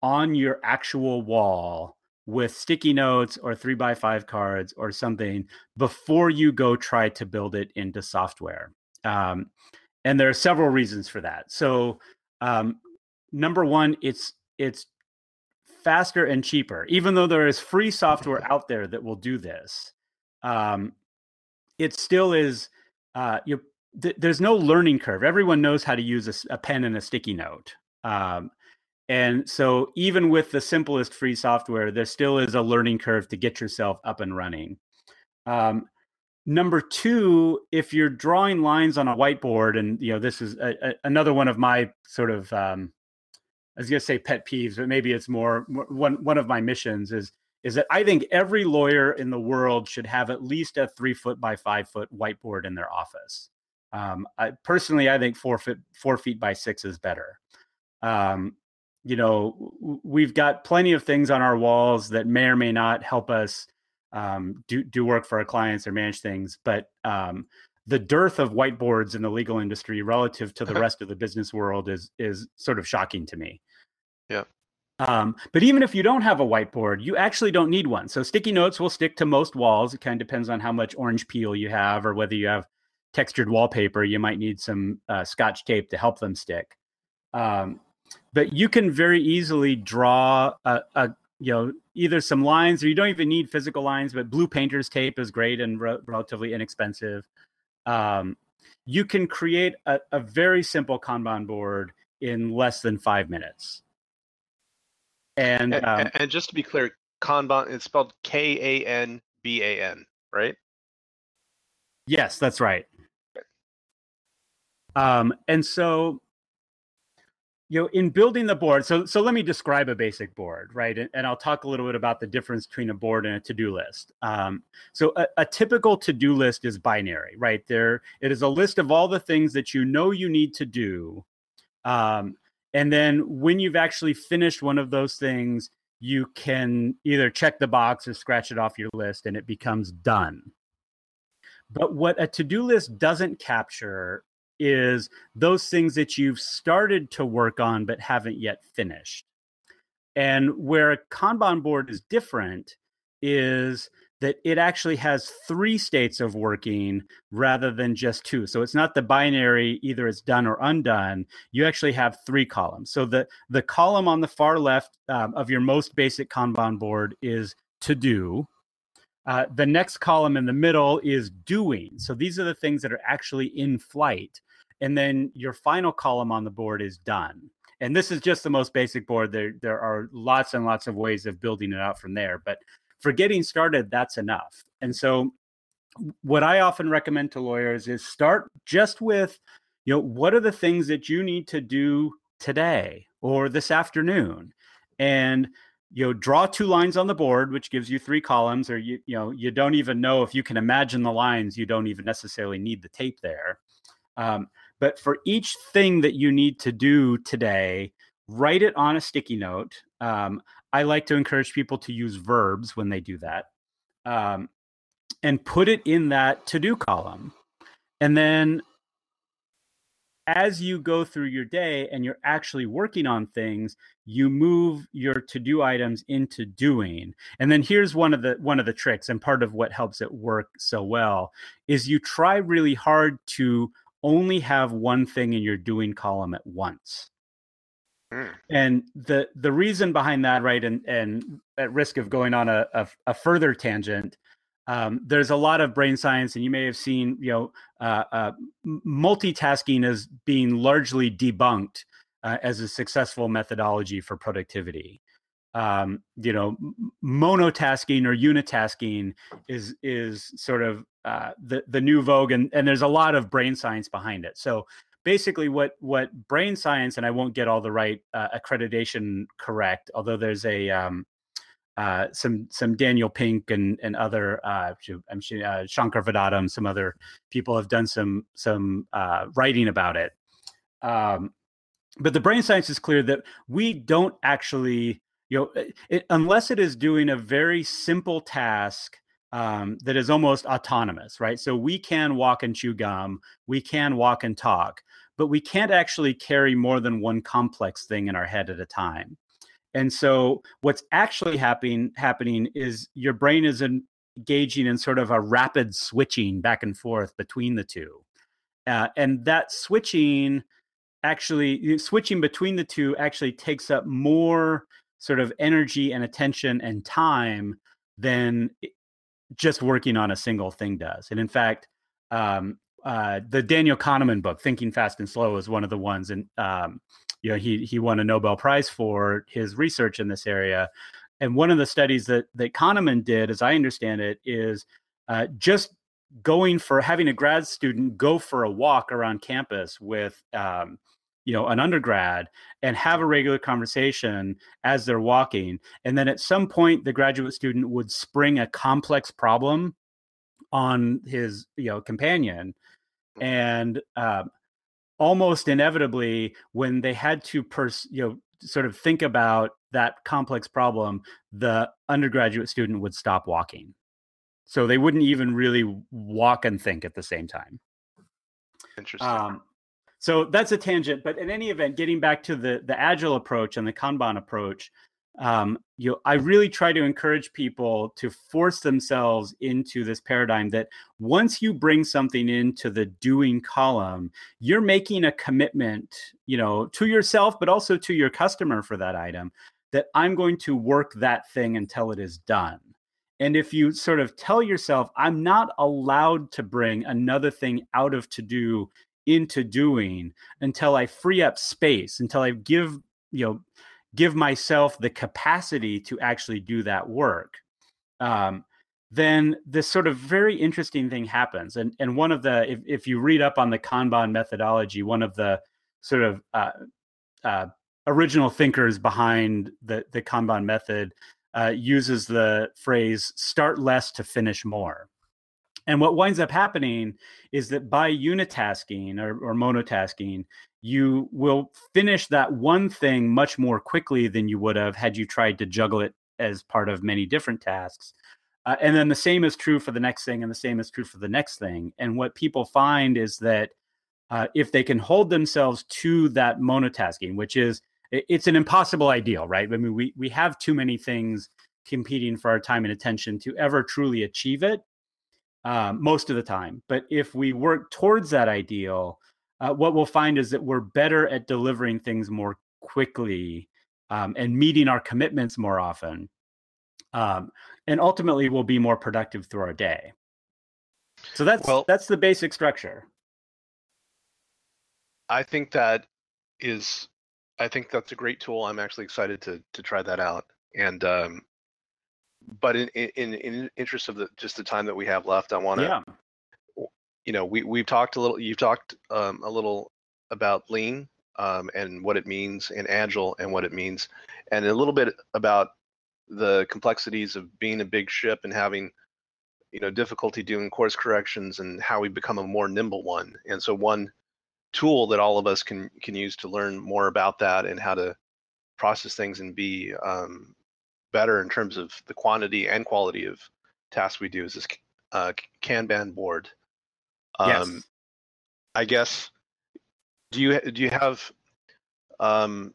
on your actual wall with sticky notes or three by five cards or something before you go try to build it into software. Um, and there are several reasons for that. So, um, number one, it's it's faster and cheaper. Even though there is free software out there that will do this, um, it still is. Uh, you th- there's no learning curve. Everyone knows how to use a, a pen and a sticky note. Um, and so, even with the simplest free software, there still is a learning curve to get yourself up and running. Um, number two, if you're drawing lines on a whiteboard, and you know this is a, a, another one of my sort of um, I was going to say pet peeves, but maybe it's more, one one of my missions is is that I think every lawyer in the world should have at least a three foot by five foot whiteboard in their office. Um, I, personally, I think four foot four feet by six is better. Um, you know, we've got plenty of things on our walls that may or may not help us um, do do work for our clients or manage things, but um, the dearth of whiteboards in the legal industry relative to the [laughs] rest of the business world is is sort of shocking to me. Yeah. Um, but even if you don't have a whiteboard, you actually don't need one. So sticky notes will stick to most walls. It kind of depends on how much orange peel you have or whether you have textured wallpaper. You might need some uh, scotch tape to help them stick. Um, but you can very easily draw a, a, you know either some lines or you don't even need physical lines but blue painter's tape is great and re- relatively inexpensive um, you can create a, a very simple kanban board in less than five minutes and, and, um, and just to be clear, Kanban it's spelled K A N B A N, right? Yes, that's right. Um, and so you know in building the board so so let me describe a basic board right and, and i'll talk a little bit about the difference between a board and a to-do list um, so a, a, typical to-do list is binary right there it is a list of all the things that you know you need to do um, and then when you've actually finished one of those things, you can either check the box or scratch it off your list and it becomes done. But what a to do list doesn't capture is those things that you've started to work on but haven't yet finished. And where a Kanban board is different is that it actually has three states of working rather than just two. So it's not the binary either it's done or undone. You actually have three columns. So the the column on the far left um, of your most basic Kanban board is to do. Uh, the next column in the middle is doing. So these are the things that are actually in flight. And then your final column on the board is done. And this is just the most basic board. There, there are lots and lots of ways of building it out from there. But for getting started, that's enough. And so, what I often recommend to lawyers is start just with, you know, what are the things that you need to do today or this afternoon? And you know draw two lines on the board which gives you three columns or you you know you don't even know if you can imagine the lines you don't even necessarily need the tape there um, but for each thing that you need to do today write it on a sticky note. Um, I like to encourage people to use verbs when they do that. Um, and put it in that to do column. And then as you go through your day and you're actually working on things you move your to do items into doing. And then here's one of the one of the tricks and part of what helps it work so well is you try really hard to only have one thing in your doing column at once Mm. And the the reason behind that, right, and and at risk of going on a a, a further tangent, um, there's a lot of brain science, and you may have seen, you know, uh, uh, multitasking is being largely debunked uh, as a successful methodology for productivity. Um, you know, monotasking or unitasking is is sort of uh, the the new vogue, and and there's a lot of brain science behind it. So basically, what what brain science, and I won't get all the right uh, accreditation correct, although there's a um, uh, some some Daniel Pink and and other uh, I'm uh, Shankar Vedantam, some other people have done some some uh, writing about it. Um, but the brain science is clear that we don't actually, you know, it, unless it is doing a very simple task um, that is almost autonomous, right? So we can walk and chew gum, we can walk and talk, but we can't actually carry more than one complex thing in our head at a time. And so what's actually happening happening is your brain is engaging in sort of a rapid switching back and forth between the two. Uh, and that switching actually switching between the two actually takes up more sort of energy and attention and time than just working on a single thing does. And in fact, um, uh, the Daniel Kahneman book, Thinking Fast and Slow, is one of the ones, and um, you know he he won a Nobel Prize for his research in this area. And one of the studies that that Kahneman did, as I understand it, is uh, just going for having a grad student go for a walk around campus with um, you know an undergrad and have a regular conversation as they're walking and then at some point the graduate student would spring a complex problem on his you know companion and um, almost inevitably when they had to pers- you know sort of think about that complex problem the undergraduate student would stop walking. So they wouldn't even really walk and think at the same time. Interesting. Um, so that's a tangent but in any event getting back to the the agile approach and the kanban approach um, you I really try to encourage people to force themselves into this paradigm that once you bring something into the doing column, you're making a commitment, you know, to yourself, but also to your customer for that item that I'm going to work that thing until it is done. And if you sort of tell yourself, I'm not allowed to bring another thing out of to do into doing until I free up space, until I give, you know, give myself the capacity to actually do that work. Um, then this sort of very interesting thing happens and and one of the if, if you read up on the kanban methodology one of the sort of uh, uh, original thinkers behind the the kanban method uh, uses the phrase start less to finish more and what winds up happening is that by unitasking or, or monotasking, you will finish that one thing much more quickly than you would have had you tried to juggle it as part of many different tasks. Uh, and then the same is true for the next thing, and the same is true for the next thing. And what people find is that uh, if they can hold themselves to that monotasking, which is it's an impossible ideal, right? I mean, we we have too many things competing for our time and attention to ever truly achieve it um, most of the time. But if we work towards that ideal, uh, what we'll find is that we're better at delivering things more quickly um, and meeting our commitments more often. Um, and ultimately, we'll be more productive through our day. So that's well, that's the basic structure. I think that is, I think that's a great tool. I'm actually excited to to try that out. And um, but in, in in interest of the just the time that we have left, I want to, yeah. you know, we we've talked a little. You've talked um, a little about lean um, and what it means, and agile and what it means, and a little bit about the complexities of being a big ship and having, you know, difficulty doing course corrections and how we become a more nimble one. And so one tool that all of us can can use to learn more about that and how to process things and be um, better in terms of the quantity and quality of tasks we do is this uh, Kanban board. Um, yes. I guess. Do you do you have? Um,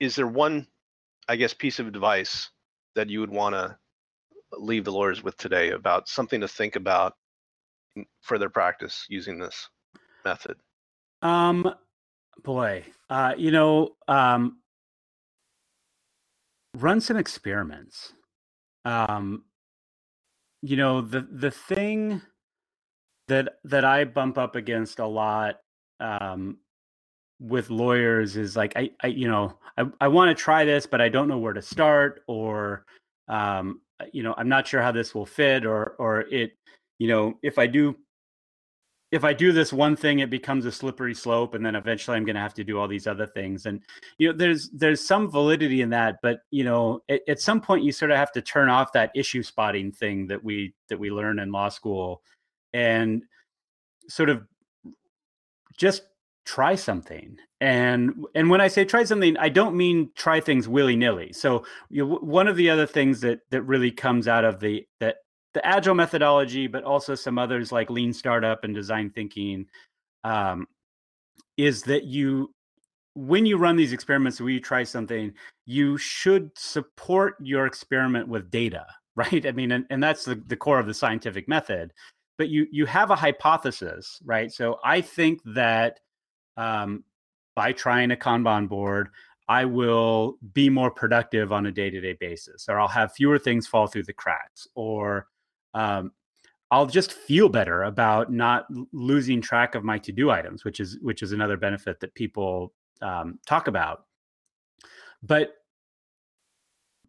is there one, I guess, piece of advice that you would want to leave the lawyers with today about something to think about for their practice using this method? Um, boy, uh, you know, um, run some experiments. Um, you know, the the thing that that I bump up against a lot um, with lawyers is like I, I you know I, I want to try this but I don't know where to start or um, you know I'm not sure how this will fit or or it you know if I do if I do this one thing, it becomes a slippery slope, and then eventually I'm going to have to do all these other things. And you know, there's there's some validity in that, but you know, at, at some point you sort of have to turn off that issue spotting thing that we that we learn in law school, and sort of just try something. And and when I say try something, I don't mean try things willy nilly. So you know, one of the other things that that really comes out of the that the agile methodology, but also some others like lean startup and design thinking, um, is that you when you run these experiments when you try something you should support your experiment with data [laughs] right? I mean and, and that's the, the core of the scientific method but you you have a hypothesis right? So i think that um, by trying a kanban board I will be more productive on a day to day basis, or I'll have fewer things fall through the cracks, or um, I'll just feel better about not losing track of my to do items, which is which is another benefit that people um, talk about. But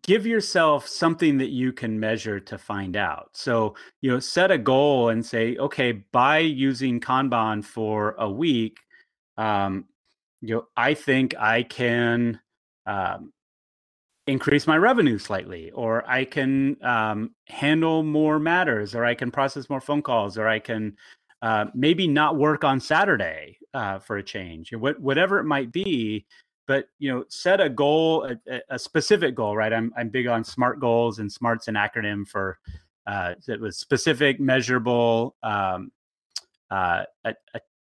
give yourself something that you can measure to find out. So you know, set a goal and say, okay, by using Kanban for a week, um, you know, I think I can um, increase my revenue slightly or i can um, handle more matters or i can process more phone calls or i can uh, maybe not work on saturday uh, for a change what, whatever it might be. But you know set a goal a, a, specific goal right? I'm, I'm big on smart goals and smart's an acronym for uh, it was specific measurable um, uh,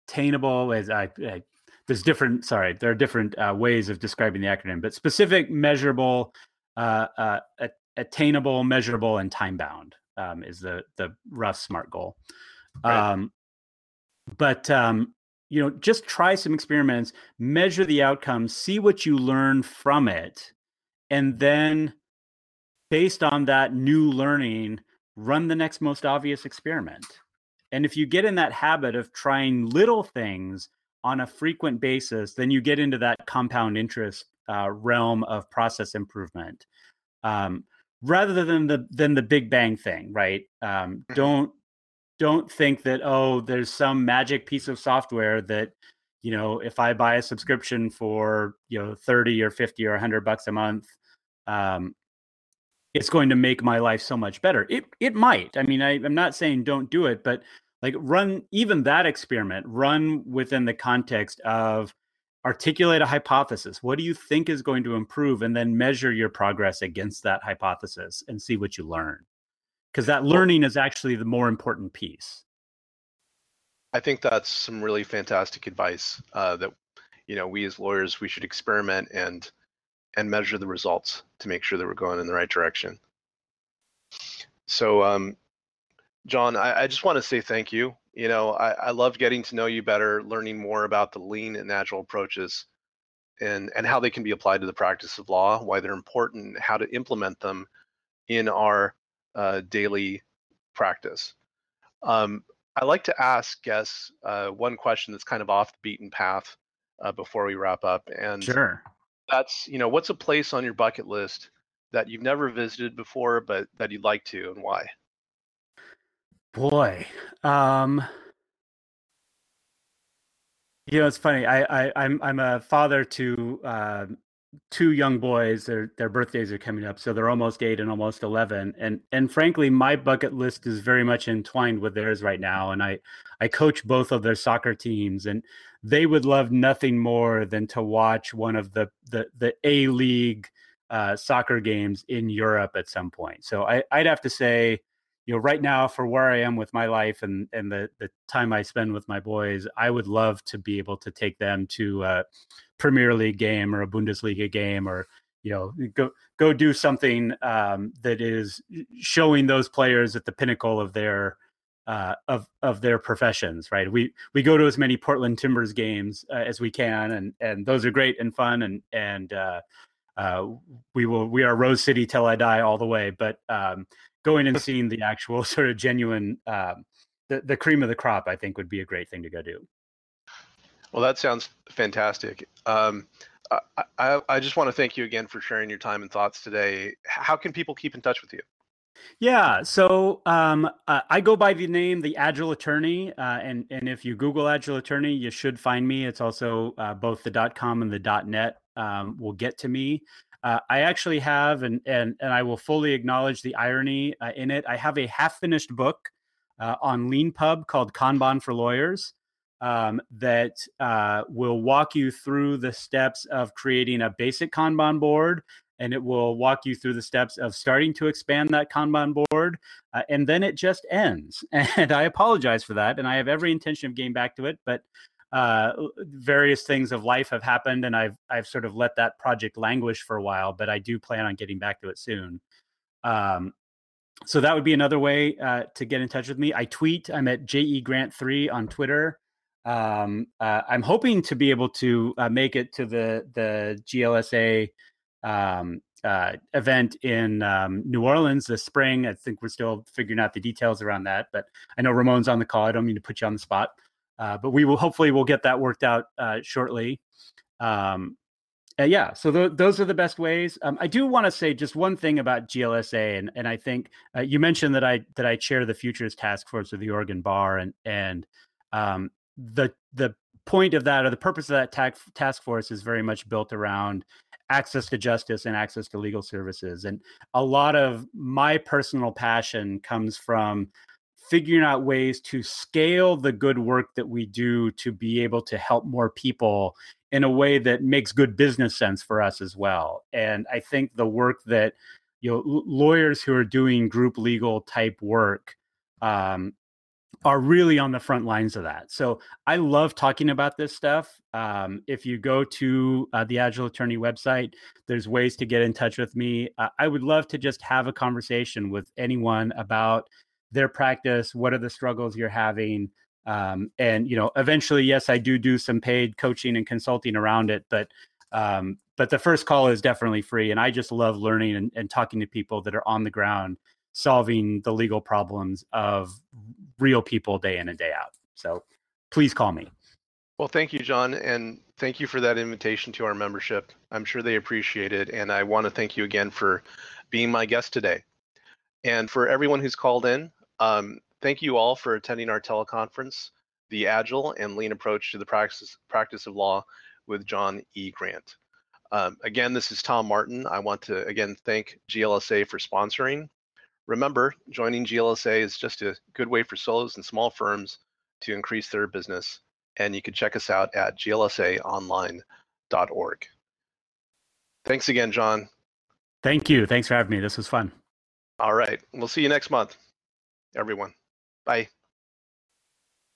attainable as I, I there's different sorry there are different uh, ways of describing the acronym but specific measurable uh, uh, attainable measurable and time bound um, is the the rough smart goal right. um, but um, you know just try some experiments measure the outcomes see what you learn from it and then based on that new learning run the next most obvious experiment and if you get in that habit of trying little things on a frequent basis, then you get into that compound interest uh, realm of process improvement, um, rather than the than the Big Bang thing, right? Um, mm-hmm. don't don't think that oh, there's some magic piece of software that you know if I buy a subscription for you know thirty or fifty or hundred bucks a month. Um, it's going to make my life so much better. It it might. I mean, I, I'm not saying don't do it, but like run even that experiment run within the context of articulate a hypothesis. What do you think is going to improve? and then measure your progress against that hypothesis and see what you learn. Because that learning is actually the more important piece. I think that's some really fantastic advice uh, that you know we as lawyers we should experiment and and measure the results to make sure that we're going in the right direction. So um, John, I, I just want to say thank you. You know, I, I love getting to know you better, learning more about the lean and agile approaches and, and how they can be applied to the practice of law, why they're important, how to implement them in our uh, daily practice. Um, I like to ask guests uh, one question that's kind of off the beaten path uh, before we wrap up. And sure. that's, you know, what's a place on your bucket list that you've never visited before, but that you'd like to and why? Boy, um, you know, it's funny. I, I I'm I'm a father to uh, two young boys. Their their birthdays are coming up, so they're almost eight and almost eleven. And and frankly, my bucket list is very much entwined with theirs right now. And I I coach both of their soccer teams, and they would love nothing more than to watch one of the the the A League uh, soccer games in Europe at some point. So I I'd have to say you know right now for where i am with my life and and the the time i spend with my boys i would love to be able to take them to a premier league game or a bundesliga game or you know go go do something um, that is showing those players at the pinnacle of their uh, of of their professions right? We we go to as many portland timbers games uh, as we can and and those are great and fun and and uh, uh we will we are rose city till i die all the way but um, going and [laughs] seeing the actual [laughs] sort of genuine um, the, the cream of the crop i think would be a great thing to go do Well, that sounds fantastic. Um, I, I, I just want to thank you again for sharing your time and thoughts today. How can people keep in touch with you? Yeah, so um, uh, I go by the name the Agile Attorney, uh, and and if you Google Agile Attorney, you should find me. It's also uh, both the .com and the .net um, will get to me. Uh, I actually have, and and and I will fully acknowledge the irony uh, in it. I have a half-finished book uh, on LeanPub called Kanban for Lawyers um, that uh, will walk you through the steps of creating a basic Kanban board. And it will walk you through the steps of starting to expand that Kanban board. Uh, and then it just ends. [laughs] And I apologize for that. And I have every intention of getting back to it. But uh, various things of life have happened, and I've I've sort of let that project languish for a while. But I do plan on getting back to it soon. Um, so that would be another way uh, to get in touch with me. I tweet. I'm at je grant three on Twitter. Um, uh, I'm hoping to be able to uh, make it to the the GLSA um, uh, event in um, New Orleans this spring. I think we're still figuring out the details around that, but I know Ramon's on the call. I don't mean to put you on the spot, uh, but we will hopefully we'll get that worked out uh, shortly. Um, yeah, so th- those are the best ways. Um, I do want to say just one thing about GLSA, and and I think uh, you mentioned that I that I chair the Futures Task Force of the Oregon Bar, and and um, the the point of that or the purpose of that task task force is very much built around access to justice and access to legal services, and a lot of my personal passion comes from figuring out ways to scale the good work that we do to be able to help more people in a way that makes good business sense for us as well. And I think the work that you know lawyers who are doing group legal type work um, are really on the front lines of that. So I love talking about this stuff. Um, if you go to uh, the Agile Attorney website, there's ways to get in touch with me. Uh, I would love to just have a conversation with anyone about their practice. What are the struggles you're having? um, and you know eventually yes i do do some paid coaching and consulting around it but um, but the first call is definitely free and i just love learning and, and talking to people that are on the ground solving the legal problems of real people day in and day out so please call me well thank you john and thank you for that invitation to our membership i'm sure they appreciate it and i want to thank you again for being my guest today and for everyone who's called in um, Thank you all for attending our teleconference, The Agile and Lean Approach to the Practice, practice of Law with John E. Grant. Um, again, this is Tom Martin. I want to again thank GLSA for sponsoring. Remember, joining GLSA is just a good way for solos and small firms to increase their business. And you can check us out at glsaonline.org. Thanks again, John. Thank you. Thanks for having me. This was fun. All right. We'll see you next month, everyone. Bye.